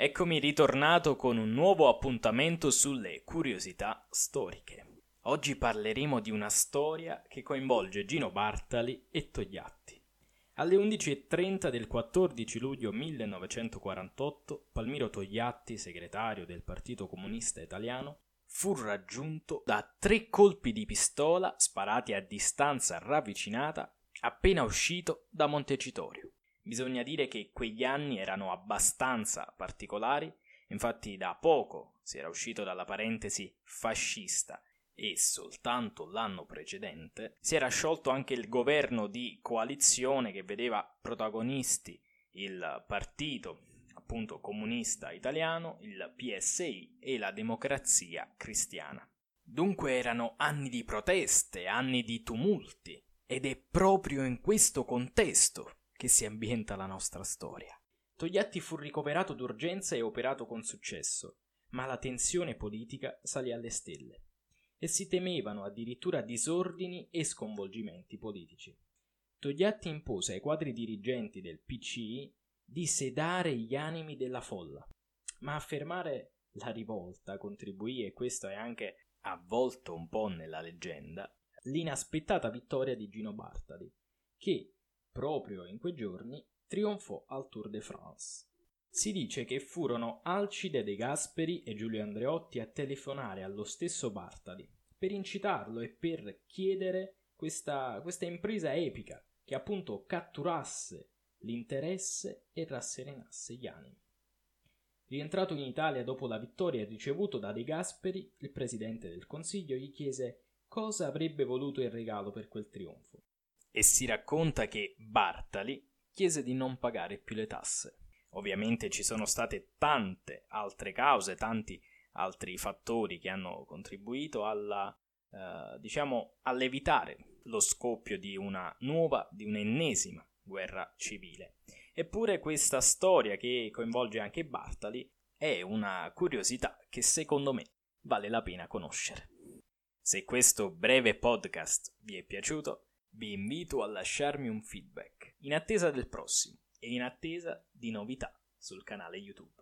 Eccomi ritornato con un nuovo appuntamento sulle curiosità storiche. Oggi parleremo di una storia che coinvolge Gino Bartali e Togliatti. Alle 11.30 del 14 luglio 1948, Palmiro Togliatti, segretario del Partito Comunista Italiano, fu raggiunto da tre colpi di pistola sparati a distanza ravvicinata appena uscito da Montecitorio. Bisogna dire che quegli anni erano abbastanza particolari, infatti da poco si era uscito dalla parentesi fascista e soltanto l'anno precedente si era sciolto anche il governo di coalizione che vedeva protagonisti il partito appunto comunista italiano, il PSI e la democrazia cristiana. Dunque erano anni di proteste, anni di tumulti, ed è proprio in questo contesto che si ambienta la nostra storia. Togliatti fu ricoverato d'urgenza e operato con successo, ma la tensione politica salì alle stelle e si temevano addirittura disordini e sconvolgimenti politici. Togliatti impose ai quadri dirigenti del PCI di sedare gli animi della folla, ma a fermare la rivolta contribuì, e questo è anche avvolto un po' nella leggenda, l'inaspettata vittoria di Gino Bartali, che proprio in quei giorni, trionfò al Tour de France. Si dice che furono Alcide De Gasperi e Giulio Andreotti a telefonare allo stesso Bartali per incitarlo e per chiedere questa, questa impresa epica che appunto catturasse l'interesse e rasserenasse gli animi. Rientrato in Italia dopo la vittoria ricevuto da De Gasperi, il presidente del Consiglio gli chiese cosa avrebbe voluto in regalo per quel trionfo e si racconta che Bartali chiese di non pagare più le tasse. Ovviamente ci sono state tante altre cause, tanti altri fattori che hanno contribuito alla, eh, diciamo, all'evitare lo scoppio di una nuova, di un'ennesima guerra civile. Eppure questa storia che coinvolge anche Bartali è una curiosità che secondo me vale la pena conoscere. Se questo breve podcast vi è piaciuto, vi invito a lasciarmi un feedback in attesa del prossimo e in attesa di novità sul canale YouTube.